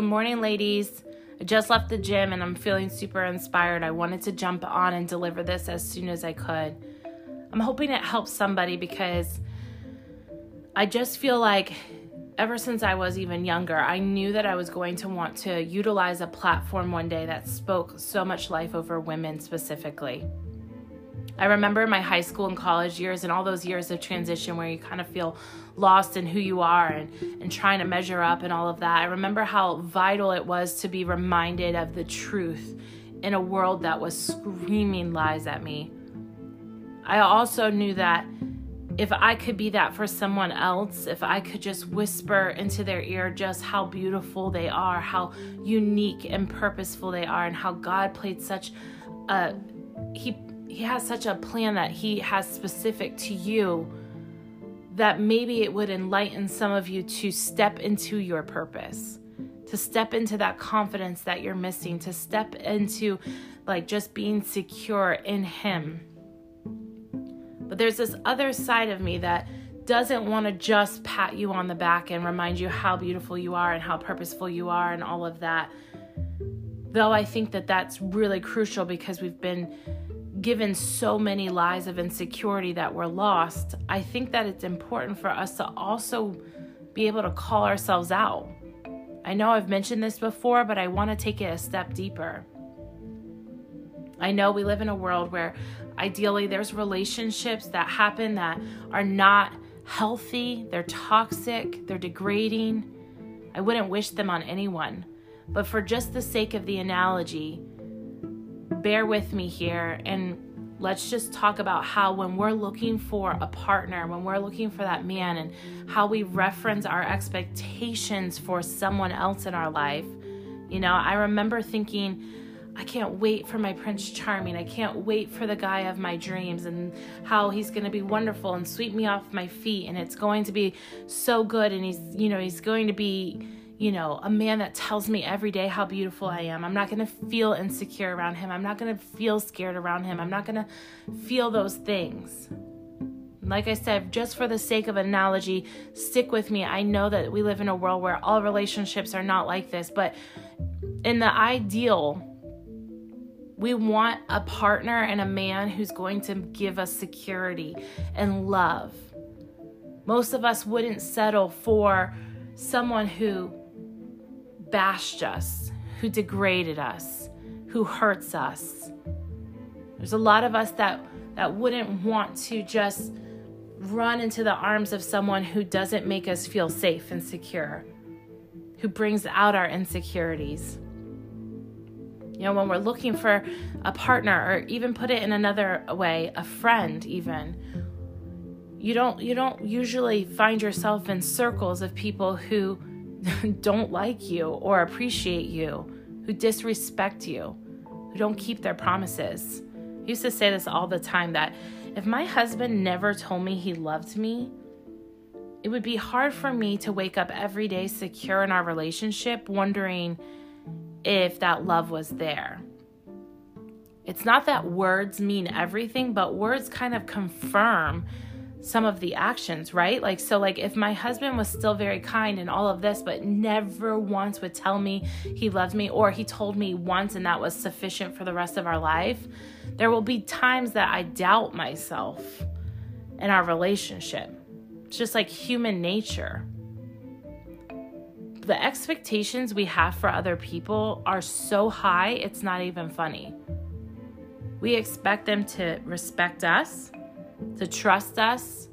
Good morning, ladies. I just left the gym and I'm feeling super inspired. I wanted to jump on and deliver this as soon as I could. I'm hoping it helps somebody because I just feel like ever since I was even younger, I knew that I was going to want to utilize a platform one day that spoke so much life over women specifically. I remember my high school and college years and all those years of transition where you kind of feel lost in who you are and, and trying to measure up and all of that. I remember how vital it was to be reminded of the truth in a world that was screaming lies at me. I also knew that if I could be that for someone else, if I could just whisper into their ear just how beautiful they are, how unique and purposeful they are, and how God played such a he he has such a plan that he has specific to you that maybe it would enlighten some of you to step into your purpose to step into that confidence that you're missing to step into like just being secure in him. But there's this other side of me that doesn't want to just pat you on the back and remind you how beautiful you are and how purposeful you are and all of that. Though i think that that's really crucial because we've been given so many lies of insecurity that we're lost, I think that it's important for us to also be able to call ourselves out. I know I've mentioned this before, but I want to take it a step deeper. I know we live in a world where ideally there's relationships that happen that are not healthy, they're toxic, they're degrading. I wouldn't wish them on anyone. But for just the sake of the analogy, bear with me here and let's just talk about how when we're looking for a partner, when we're looking for that man, and how we reference our expectations for someone else in our life. You know, I remember thinking, I can't wait for my Prince Charming. I can't wait for the guy of my dreams and how he's going to be wonderful and sweep me off my feet and it's going to be so good and he's, you know, he's going to be you know, a man that tells me every day how beautiful I am. I'm not going to feel insecure around him. I'm not going to feel scared around him. I'm not going to feel those things. Like I said, just for the sake of analogy, stick with me. I know that we live in a world where all relationships are not like this, but in the ideal, we want a partner and a man who's going to give us security and love. Most of us wouldn't settle for someone who bashed us, who degraded us, who hurts us. There's a lot of us that, that wouldn't want to just run into the arms of someone who doesn't make us feel safe and secure, who brings out our insecurities. You know, when we're looking for a partner, or even put it in another way, a friend, even, you don't you don't usually find yourself in circles of people who don't like you or appreciate you, who disrespect you, who don't keep their promises. I used to say this all the time that if my husband never told me he loved me, it would be hard for me to wake up every day secure in our relationship, wondering if that love was there. It's not that words mean everything, but words kind of confirm some of the actions, right? Like, so, like, if my husband was still very kind and all of this, but never once would tell me he loved me, or he told me once and that was sufficient for the rest of our life, there will be times that I doubt myself in our relationship. It's just like human nature. The expectations we have for other people are so high, it's not even funny. We expect them to respect us to trust us.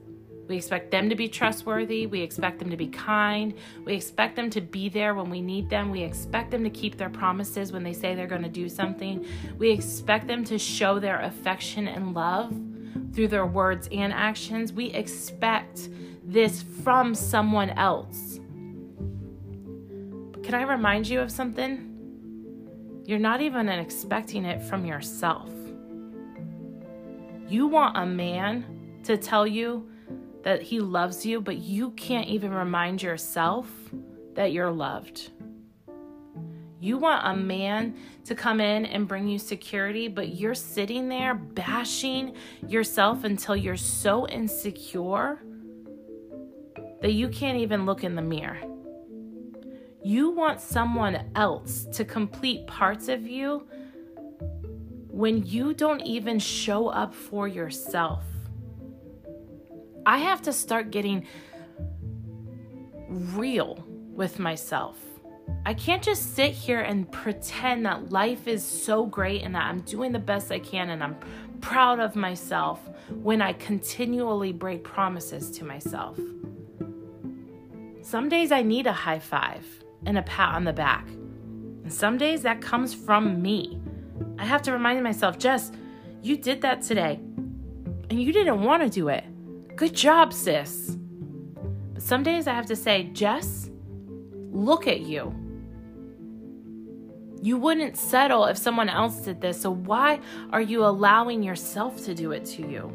We expect them to be trustworthy. We expect them to be kind. We expect them to be there when we need them. We expect them to keep their promises when they say they're going to do something. We expect them to show their affection and love through their words and actions. We expect this from someone else. But can I remind you of something? You're not even expecting it from yourself. You want a man to tell you that he loves you, but you can't even remind yourself that you're loved. You want a man to come in and bring you security, but you're sitting there bashing yourself until you're so insecure that you can't even look in the mirror. You want someone else to complete parts of you when you don't even show up for yourself. I have to start getting real with myself. I can't just sit here and pretend that life is so great and that I'm doing the best I can and I'm proud of myself when I continually break promises to myself. Some days I need a high five and a pat on the back. And some days that comes from me. I have to remind myself, Jess, you did that today and you didn't want to do it. Good job, sis. But some days I have to say, Jess, look at you. You wouldn't settle if someone else did this, so why are you allowing yourself to do it to you?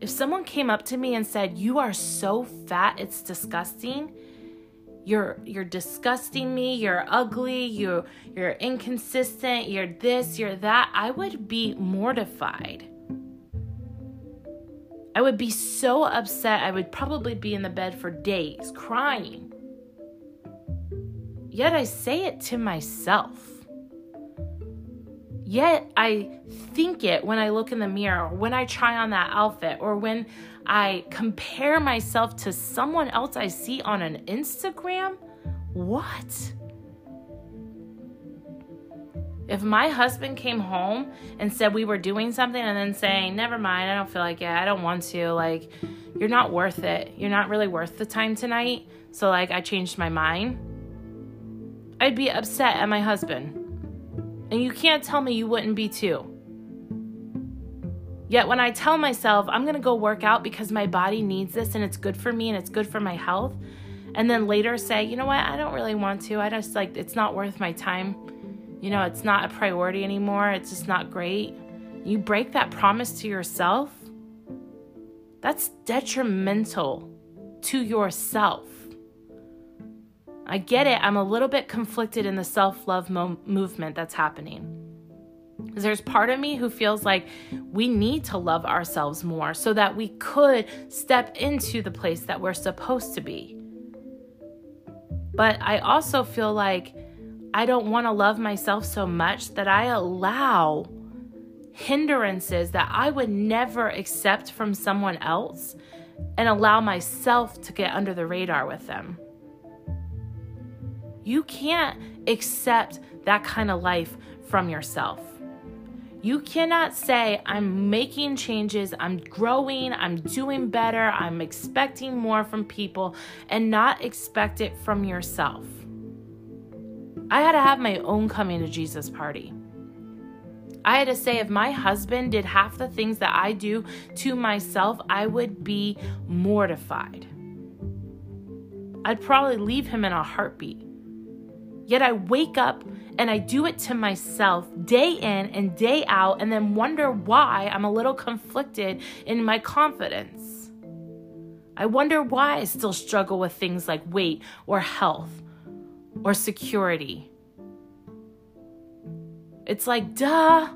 If someone came up to me and said, "You are so fat, it's disgusting." You're you're disgusting me, you're ugly, you you're inconsistent, you're this, you're that, I would be mortified. I would be so upset. I would probably be in the bed for days crying. Yet I say it to myself. Yet I think it when I look in the mirror, when I try on that outfit, or when I compare myself to someone else I see on an Instagram. What? If my husband came home and said we were doing something and then saying, never mind, I don't feel like it, I don't want to, like, you're not worth it. You're not really worth the time tonight. So, like, I changed my mind. I'd be upset at my husband. And you can't tell me you wouldn't be too. Yet when I tell myself I'm gonna go work out because my body needs this and it's good for me and it's good for my health, and then later say, you know what, I don't really want to, I just like, it's not worth my time. You know, it's not a priority anymore, it's just not great, you break that promise to yourself, that's detrimental to yourself. I get it. I'm a little bit conflicted in the self love mo- movement that's happening. There's part of me who feels like we need to love ourselves more so that we could step into the place that we're supposed to be. But I also feel like I don't want to love myself so much that I allow hindrances that I would never accept from someone else and allow myself to get under the radar with them. You can't accept that kind of life from yourself. You cannot say, I'm making changes, I'm growing, I'm doing better, I'm expecting more from people, and not expect it from yourself. I had to have my own coming to Jesus party. I had to say, if my husband did half the things that I do to myself, I would be mortified. I'd probably leave him in a heartbeat. Yet I wake up and I do it to myself day in and day out, and then wonder why I'm a little conflicted in my confidence. I wonder why I still struggle with things like weight or health or security. It's like, duh.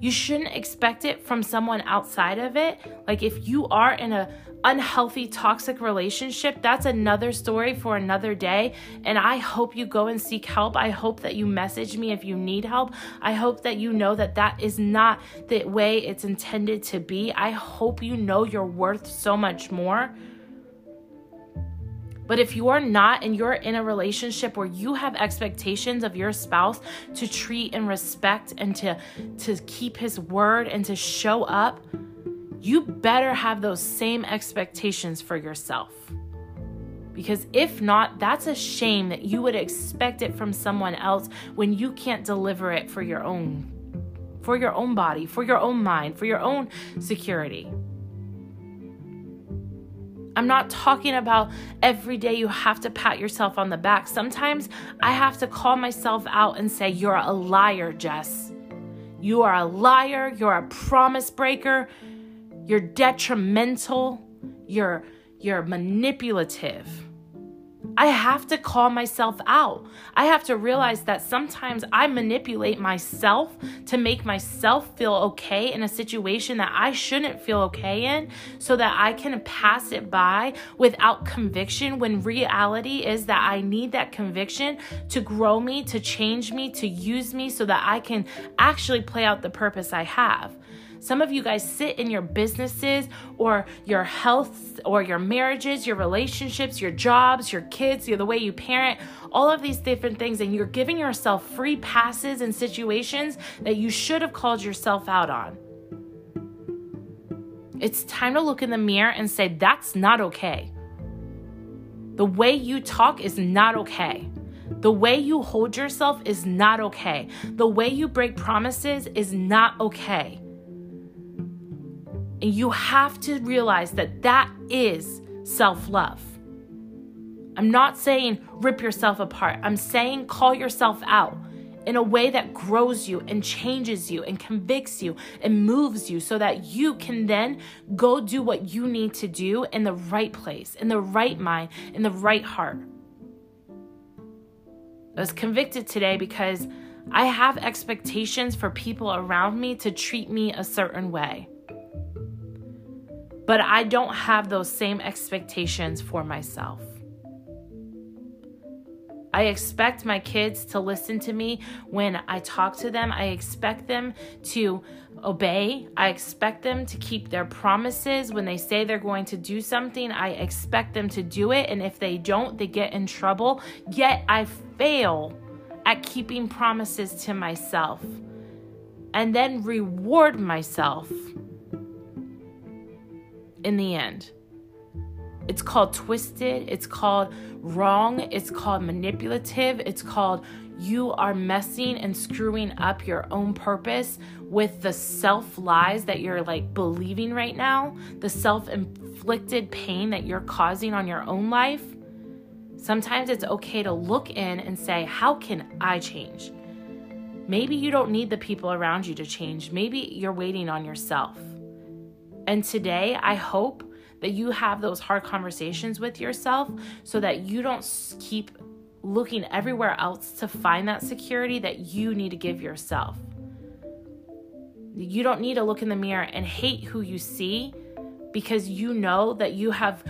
You shouldn't expect it from someone outside of it. Like if you are in a unhealthy toxic relationship, that's another story for another day. And I hope you go and seek help. I hope that you message me if you need help. I hope that you know that that is not the way it's intended to be. I hope you know you're worth so much more. But if you are not and you're in a relationship where you have expectations of your spouse to treat and respect and to, to keep his word and to show up, you better have those same expectations for yourself. Because if not, that's a shame that you would expect it from someone else when you can't deliver it for your own for your own body, for your own mind, for your own security. I'm not talking about every day you have to pat yourself on the back. Sometimes I have to call myself out and say, You're a liar, Jess. You are a liar. You're a promise breaker. You're detrimental. You're, you're manipulative. I have to call myself out. I have to realize that sometimes I manipulate myself to make myself feel okay in a situation that I shouldn't feel okay in so that I can pass it by without conviction when reality is that I need that conviction to grow me, to change me, to use me so that I can actually play out the purpose I have. Some of you guys sit in your businesses or your health or your marriages, your relationships, your jobs, your kids, the way you parent, all of these different things, and you're giving yourself free passes in situations that you should have called yourself out on. It's time to look in the mirror and say, that's not okay. The way you talk is not okay. The way you hold yourself is not okay. The way you break promises is not okay. And you have to realize that that is self love. I'm not saying rip yourself apart. I'm saying call yourself out in a way that grows you and changes you and convicts you and moves you so that you can then go do what you need to do in the right place, in the right mind, in the right heart. I was convicted today because I have expectations for people around me to treat me a certain way but I don't have those same expectations for myself. I expect my kids to listen to me when I talk to them. I expect them to obey. I expect them to keep their promises. When they say they're going to do something, I expect them to do it. And if they don't, they get in trouble. Yet I fail at keeping promises to myself and then reward myself in the end. It's called twisted, it's called wrong, it's called manipulative, it's called you are messing and screwing up your own purpose with the self lies that you're like believing right now, the self inflicted pain that you're causing on your own life. Sometimes it's okay to look in and say, How can I change? Maybe you don't need the people around you to change. Maybe you're waiting on yourself. And today, I hope that you have those hard conversations with yourself so that you don't keep looking everywhere else to find that security that you need to give yourself. You don't need to look in the mirror and hate who you see because you know that you have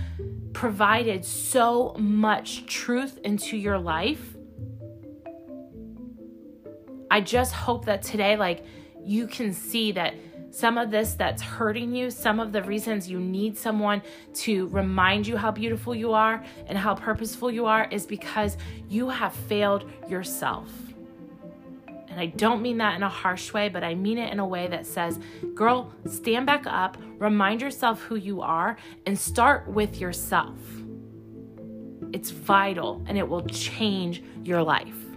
provided so much truth into your life. I just hope that today, like, you can see that some of this that's hurting you, some of the reasons you need someone to remind you how beautiful you are and how purposeful you are is because you have failed yourself. And I don't mean that in a harsh way, but I mean it in a way that says, girl, stand back up, remind yourself who you are, and start with yourself. It's vital and it will change your life.